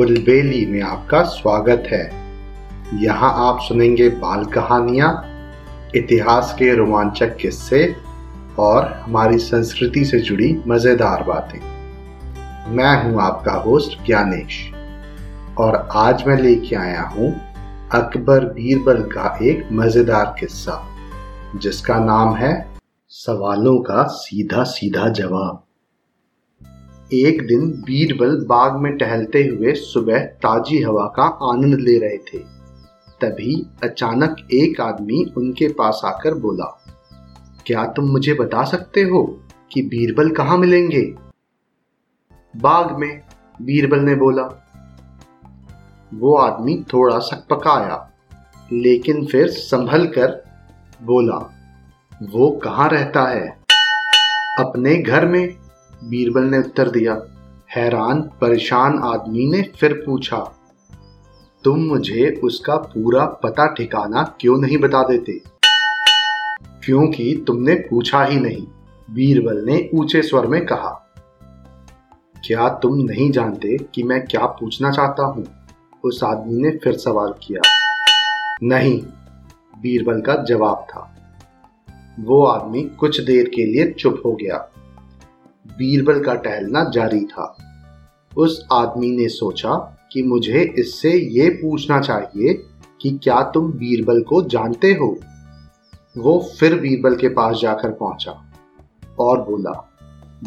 कुलबेली में आपका स्वागत है। यहाँ आप सुनेंगे बाल कहानियाँ, इतिहास के रोमांचक किस्से और हमारी संस्कृति से जुड़ी मज़ेदार बातें। मैं हूँ आपका होस्ट ज्ञानेश और आज मैं लेके आया हूँ अकबर बीरबल का एक मज़ेदार किस्सा, जिसका नाम है सवालों का सीधा सीधा जवाब। एक दिन बीरबल बाग में टहलते हुए सुबह ताजी हवा का आनंद ले रहे थे। तभी अचानक एक आदमी उनके पास आकर बोला, क्या तुम मुझे बता सकते हो कि बीरबल कहाँ मिलेंगे? बाग में बीरबल ने बोला, वो आदमी थोड़ा सकपकाया लेकिन फिर संभल कर बोला, वो कहाँ रहता है? अपने घर में बीरबल ने उत्तर दिया, हैरान, परेशान आदमी ने फिर पूछा, तुम मुझे उसका पूरा पता ठिकाना क्यों नहीं बता देते? क्योंकि तुमने पूछा ही नहीं, बीरबल ने ऊँचे स्वर में कहा। क्या तुम नहीं जानते कि मैं क्या पूछना चाहता हूँ? उस आदमी ने फिर सवाल किया। नहीं, बीरबल का जवाब था। वो आदमी कुछ देर के लिए चुप हो गया। बीरबल का टहलना जारी था। उस आदमी ने सोचा कि मुझे इससे ये पूछना चाहिए कि क्या तुम बीरबल को जानते हो? वो फिर बीरबल के पास जाकर पहुँचा और बोला,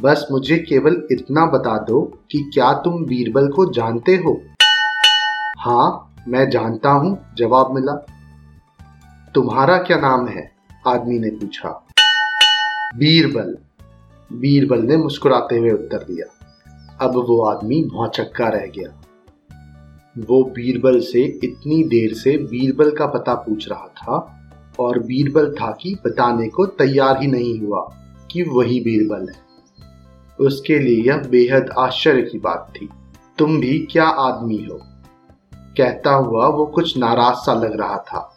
बस मुझे केवल इतना बता दो कि क्या तुम बीरबल को जानते हो? हाँ मैं जानता हूँ, जवाब मिला। तुम्हारा क्या नाम है? आदमी ने पूछा। बीरबल। बीरबल ने मुस्कुराते हुए उत्तर दिया। अब वो आदमी भौचक्का रह गया। वो बीरबल से इतनी देर से बीरबल का पता पूछ रहा था और बीरबल था कि बताने को तैयार ही नहीं हुआ कि वही बीरबल है। उसके लिए यह बेहद आश्चर्य की बात थी। तुम भी क्या आदमी हो? कहता हुआ वो कुछ नाराज़ सा लग रहा था।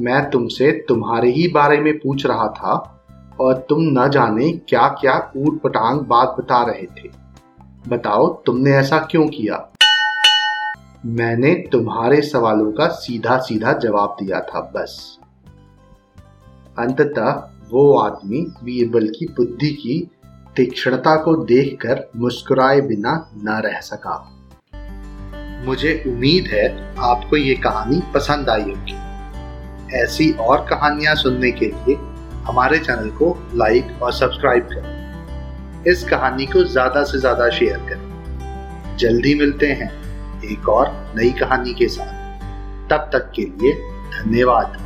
मैं तुमसे तुम्हारे ही बारे में पूछ रहा था और तुम न जाने क्या क्या ऊट पटांग बात बता रहे थे। बताओ, तुमने ऐसा क्यों किया? मैंने तुम्हारे सवालों का सीधा सीधा जवाब दिया था, बस। अंततः वो आदमी बीरबल की बुद्धि की तीक्ष्णता को देखकर मुस्कुराए बिना न रह सका। मुझे उम्मीद है आपको ये कहानी पसंद आई होगी। ऐसी और कहानियाँ सुनने के लिए हमारे चैनल को लाइक और सब्सक्राइब करें। इस कहानी को ज़्यादा से ज़्यादा शेयर करें। जल्दी मिलते हैं एक और नई कहानी के साथ। तब तक के लिए धन्यवाद।